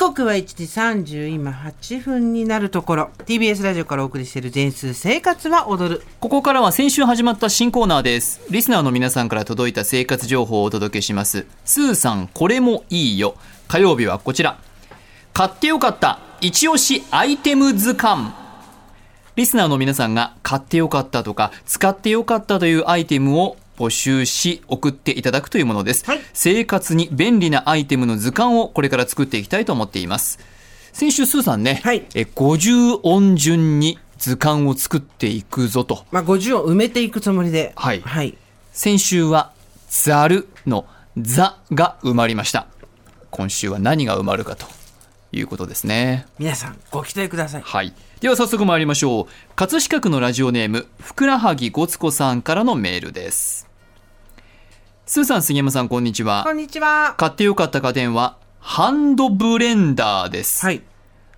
刻は1時30今8分になるところ TBS ラジオからお送りしている全数生活は踊るここからは先週始まった新コーナーです。リスナーの皆さんから届いた生活情報をお届けします。スーさん、これもいいよ。火曜日はこちら。買ってよかった、一押しアイテム図鑑。リスナーの皆さんが買ってよかったとか、使ってよかったというアイテムを募集し、送っていただくというものです。はい。生活に便利なアイテムの図鑑をこれから作っていきたいと思っています。先週、スーさんね、はい。え50音順に図鑑を作っていくぞと。まあ50を埋めていくつもりで。はい。はい、先週はざるのザが埋まりました。今週は何が埋まるかということですね。皆さんご期待ください。はい。では早速参りましょう。葛飾区のラジオネームふくらはぎごつこさんからのメールですスーさん杉山さんこんにちはこんにちは買ってよかった家電はハンドブレンダーです、はい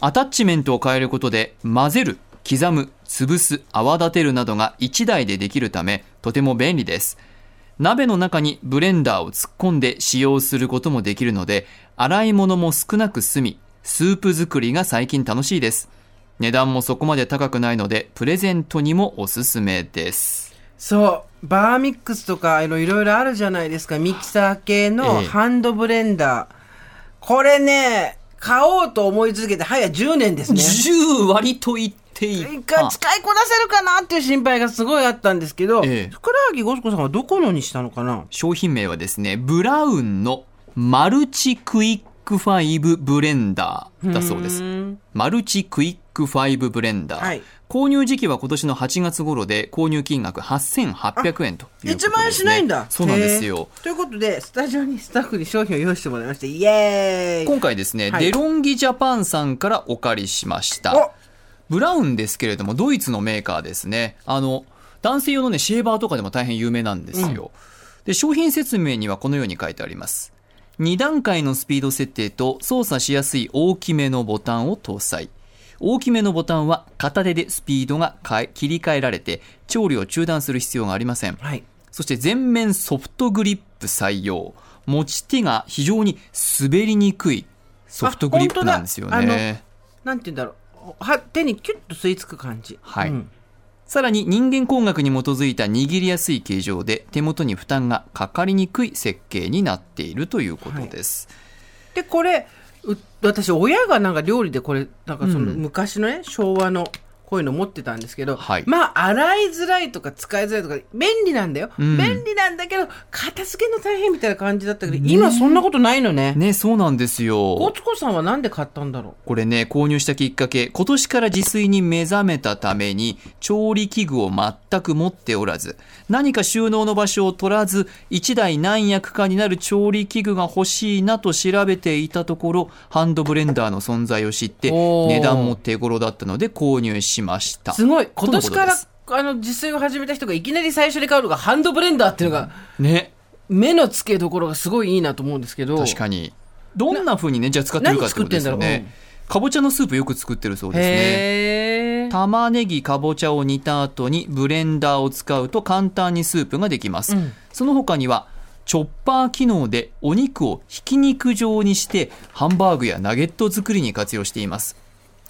アタッチメントを変えることで混ぜる、刻む、潰す、泡立てるなどが1台でできるためとても便利です。鍋の中にブレンダーを突っ込んで使用することもできるので洗い物も少なく済み、スープ作りが最近楽しいです。値段もそこまで高くないのでプレゼントにもおすすめです。そうバーミックスとかいろいろあるじゃないですか。ミキサー系のええ。ハンドブレンダー、これね買おうと思い続けて早10年ですね。10割と言ってい一た回。使いこなせるかなっていう心配がすごいあったんですけど、ええ。ふくらはぎごすこさんはどこのにしたのかな？商品名はですね、ブラウンのマルチクイックファイブブレンダーだそうです。んマルチクイックファイブブレンダー。はい購入時期は今年の8月頃で購入金額8800円ということです、ね。1万円しないんだそうなんですよ。ということでスタジオにスタッフに商品を用意してもらいましてイエーイ今回ですね、はいデロンギジャパンさんからお借りしました。おブラウンですけれども、ドイツのメーカーですね。あの、男性用のね、シェーバーとかでも大変有名なんですよ。で、商品説明にはこのように書いてあります。2段階のスピード設定と操作しやすい大きめのボタンを搭載。大きめのボタンは片手でスピードが切り替えられて、調理を中断する必要がありません。はいそして全面ソフトグリップ採用。持ち手が非常に滑りにくいソフトグリップなんですよね。なんて言うんだろうは手にキュッと吸い付く感じはいうんさらに人間工学に基づいた握りやすい形状で手元に負担がかかりにくい設計になっているということです。でこれう私親がなんか料理でこれなんかそのうん昔のね、昭和のこういうの持ってたんですけど、はい。まあ洗いづらいとか使いづらいとか便利なんだよ、うん。便利なんだけど片付けの大変みたいな感じだったけど、今そんなことないのね。ね、そうなんですよ。大津子さんはなんで買ったんだろこれね、購入したきっかけ、今年から自炊に目覚めたために、調理器具を全く持っておらず、何か収納の場所を取らず、一台何役かになる調理器具が欲しいなと調べていたところ、ハンドブレンダーの存在を知って、値段も手頃だったので購入しました。うすごい今年からあの自炊を始めた人がいきなり最初に買うのがハンドブレンダーっていうのが、ね。目の付けどころがすごいいいなと思うんですけど確かに。どんな風にね、じゃあ使ってるかってことですよ何作ってんだろね。かぼちゃのスープよく作ってるそうですね。玉ねぎかぼちゃを煮た後にブレンダーを使うと簡単にスープができます、うんその他にはチョッパー機能でお肉をひき肉状にしてハンバーグやナゲット作りに活用しています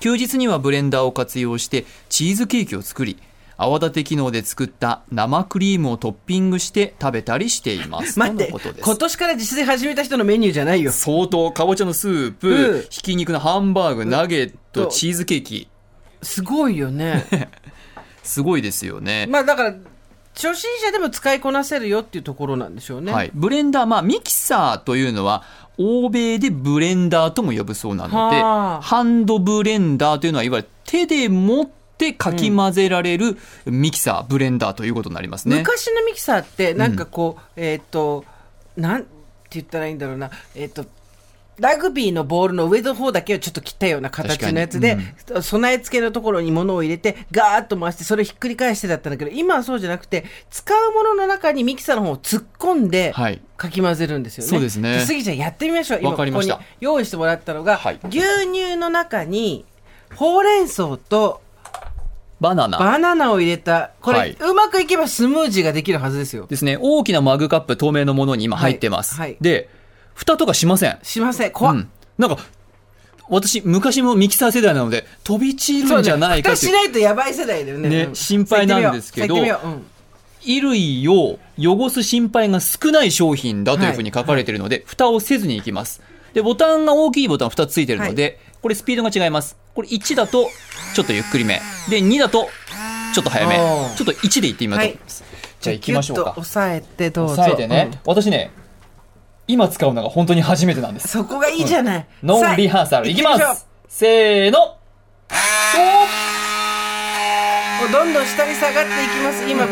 休日にはブレンダーを活用してチーズケーキを作り泡立て機能で作った生クリームをトッピングして食べたりしています。待ってとのことです。今年から自炊始めた人のメニューじゃないよ。相当かぼちゃのスーうん。プ、ひき肉のハンバーグ、ナゲット、とチーズケーキ。すごいよね。すごいですよね。まあだから初心者でも使いこなせるよっていうところなんでしょうね。はい、ブレンダー、まあ、ミキサーというのは欧米でブレンダーとも呼ぶそうなのではあ。ハンドブレンダーというのはいわゆる手で持ってかき混ぜられるミキサー、ブレンダーということになりますね。昔のミキサーってなんかこう、えーっ、となんて言ったらいいんだろうな。えーっ、とラグビーのボールの上の方だけをちょっと切ったような形のやつで、備え付けのところに物を入れてガーッと回してそれをひっくり返してだったんだけど今はそうじゃなくて使うものの中にミキサーの方を突っ込んで、はいかき混ぜるんですよね。そうですねじゃあ杉ちゃんやってみましょう。今わかりましたここに用意してもらったのが、はい牛乳の中にほうれん草とバナナバナナを入れた、これ、はいうまくいけばスムージーができるはずですよ。ですね。大きなマグカップ透明のものに今入ってます。はいはいで、蓋とかしません？しません。怖っ。うん。なんか、私昔もミキサー世代なので飛び散るんじゃないかっていう。蓋しないとやばい世代だよね。ねうん。心配なんですけどさあ行ってみよう。さあ行って衣類を汚す心配が少ない商品だというふうに書かれているので、蓋をせずにいきます。でボタンが大きいボタン2つついてるので、これスピードが違います。これ1だとちょっとゆっくりめ。で2だとちょっと早め。おー。ちょっと1でいってみましょう、はい。じゃあ行きましょうギュッとか押さえてどうぞ。押さえてね、私ね今使うのが本当に初めてなんです。うんそこがいいじゃない、ノさあンリハーサル。いきます。せーの。うどんどん下に下がっていきます。今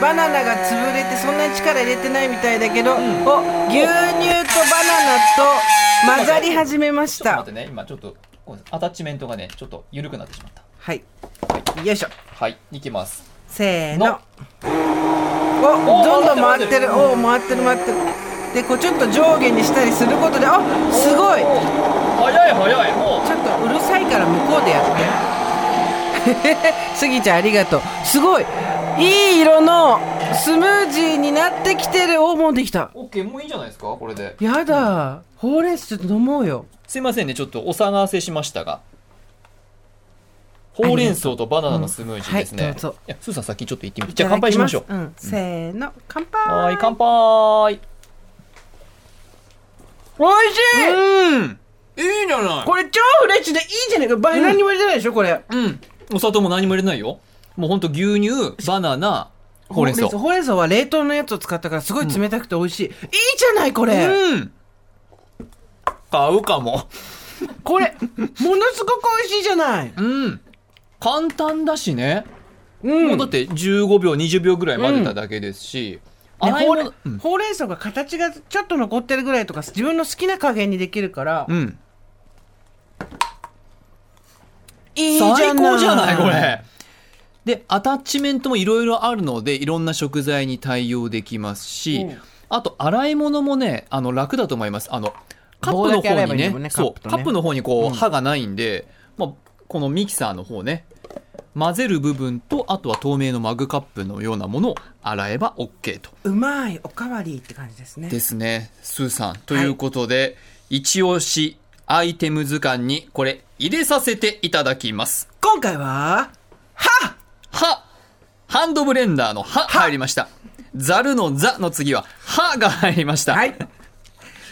バナナが潰れてそんなに力入れてないみたいだけど、お牛乳とバナナと混ざり始めましちょっとた待ってね。今ちょっとアタッチメントがねちょっと緩くなってしまった。はい。よいしょ。はい。いきます。せーの。の。おどんどん回ってる。お回ってる回ってるでこうちょっと上下にしたりすることであすごい。早い早いもちょっとうるさいから向こうでやって。スギちゃんありがとう。すごい。いい色のスムージーになってきてる。おもうできた。う OK もういいんじゃないですか？これで。やだ。ほうれん草ちょっと飲もうよ。すいませんねちょっとお騒がせしましたが。ほうれん草とバナナのスムージーですね、う。んはいどうぞ。いやスーさん先ちょっと行ってみて。じゃあ乾杯しましょう。うん、せーの乾杯。はーい乾杯おいしい、うん。いいじゃない。これ超フレッシュでいいじゃないか。倍何にも入れてないでしょこれ。うん。お砂糖も何も入れないよ。もうほんと牛乳バナナほうれん草。ほうれん草。は冷凍のやつを使ったからすごい冷たくて美味しい、いいじゃないこれ、うん。買うかも。これものすごく美味しいじゃない。うん。簡単だしね、うん。もうだって15秒20秒ぐらい混ぜただけですし、ねほうれん物うん。ほうれん草が形がちょっと残ってるぐらいとか自分の好きな加減にできるから、うん。いい最高じゃないこれ。でアタッチメントもいろいろあるのでいろんな食材に対応できますし、うん。あと洗い物もねあの楽だと思います。あのカップの方にねねそうカップの方にこう、うん。刃がないんで、まあ、このミキサーの方ね混ぜる部分とあとは透明のマグカップのようなものを洗えば OK と。うまいおかわりって感じですね。ですねスーさん。ということで、一押しアイテム図鑑にこれ入れさせていただきます。今回はははハンドブレンダーのは入りました。ザルのザの次ははが入りました、はい。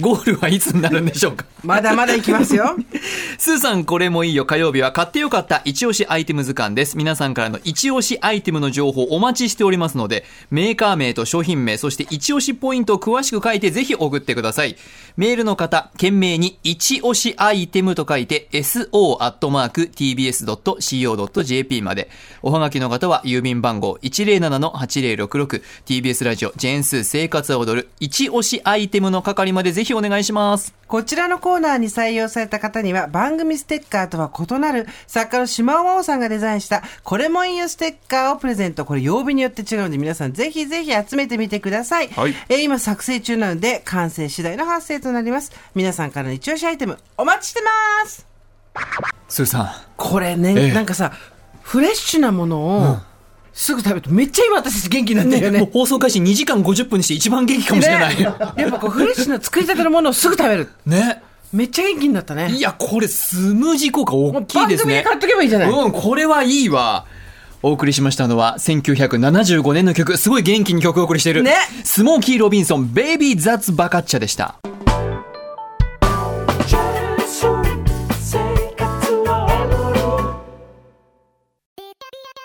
ゴールはいつになるんでしょうか？まだまだいきますよ。スーさんこれもいいよ。火曜日は買ってよかった。一押しアイテム図鑑です。皆さんからの一押しアイテムの情報お待ちしておりますのでメーカー名と商品名そして一押しポイントを詳しく書いてぜひ送ってください。メールの方懸命に一押しアイテムと書いて so.tbs.co.jp まで。おはがきの方は郵便番号 107-8066TBS ラジオジェーンスー生活は踊る一押しアイテムの係までぜひお願いします。こちらのコーナーに採用された方には番組ステッカーとは異なる作家の島尾真央さんがデザインしたこれもいいよステッカーをプレゼント。これ曜日によって違うので皆さんぜひぜひ集めてみてください。はいえー今作成中なので完成次第の発生となります。皆さんからの一押しアイテムお待ちしてますスーさんこれね、ええなんかさ、フレッシュなものをすぐ食べるとめっちゃ今私たち元気になってるよね。もう放送開始2時間50分にして一番元気かもしれない。ねやっぱこうフレッシュな作りたてのものをすぐ食べる。ね。めっちゃ元気になったね。いや、これスムージー効果大きいですね。番組で買っとけばいいじゃない。うん、これはいいわ。お送りしましたのは、1975年の曲、すごい元気に曲をお送りしている。ねスモーキー・ロビンソン、ベイビー・ザッツ・バカッチャでした。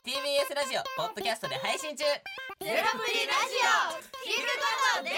TBS ラジオポッドキャストで配信中ゼロプリラジオ聞くことできる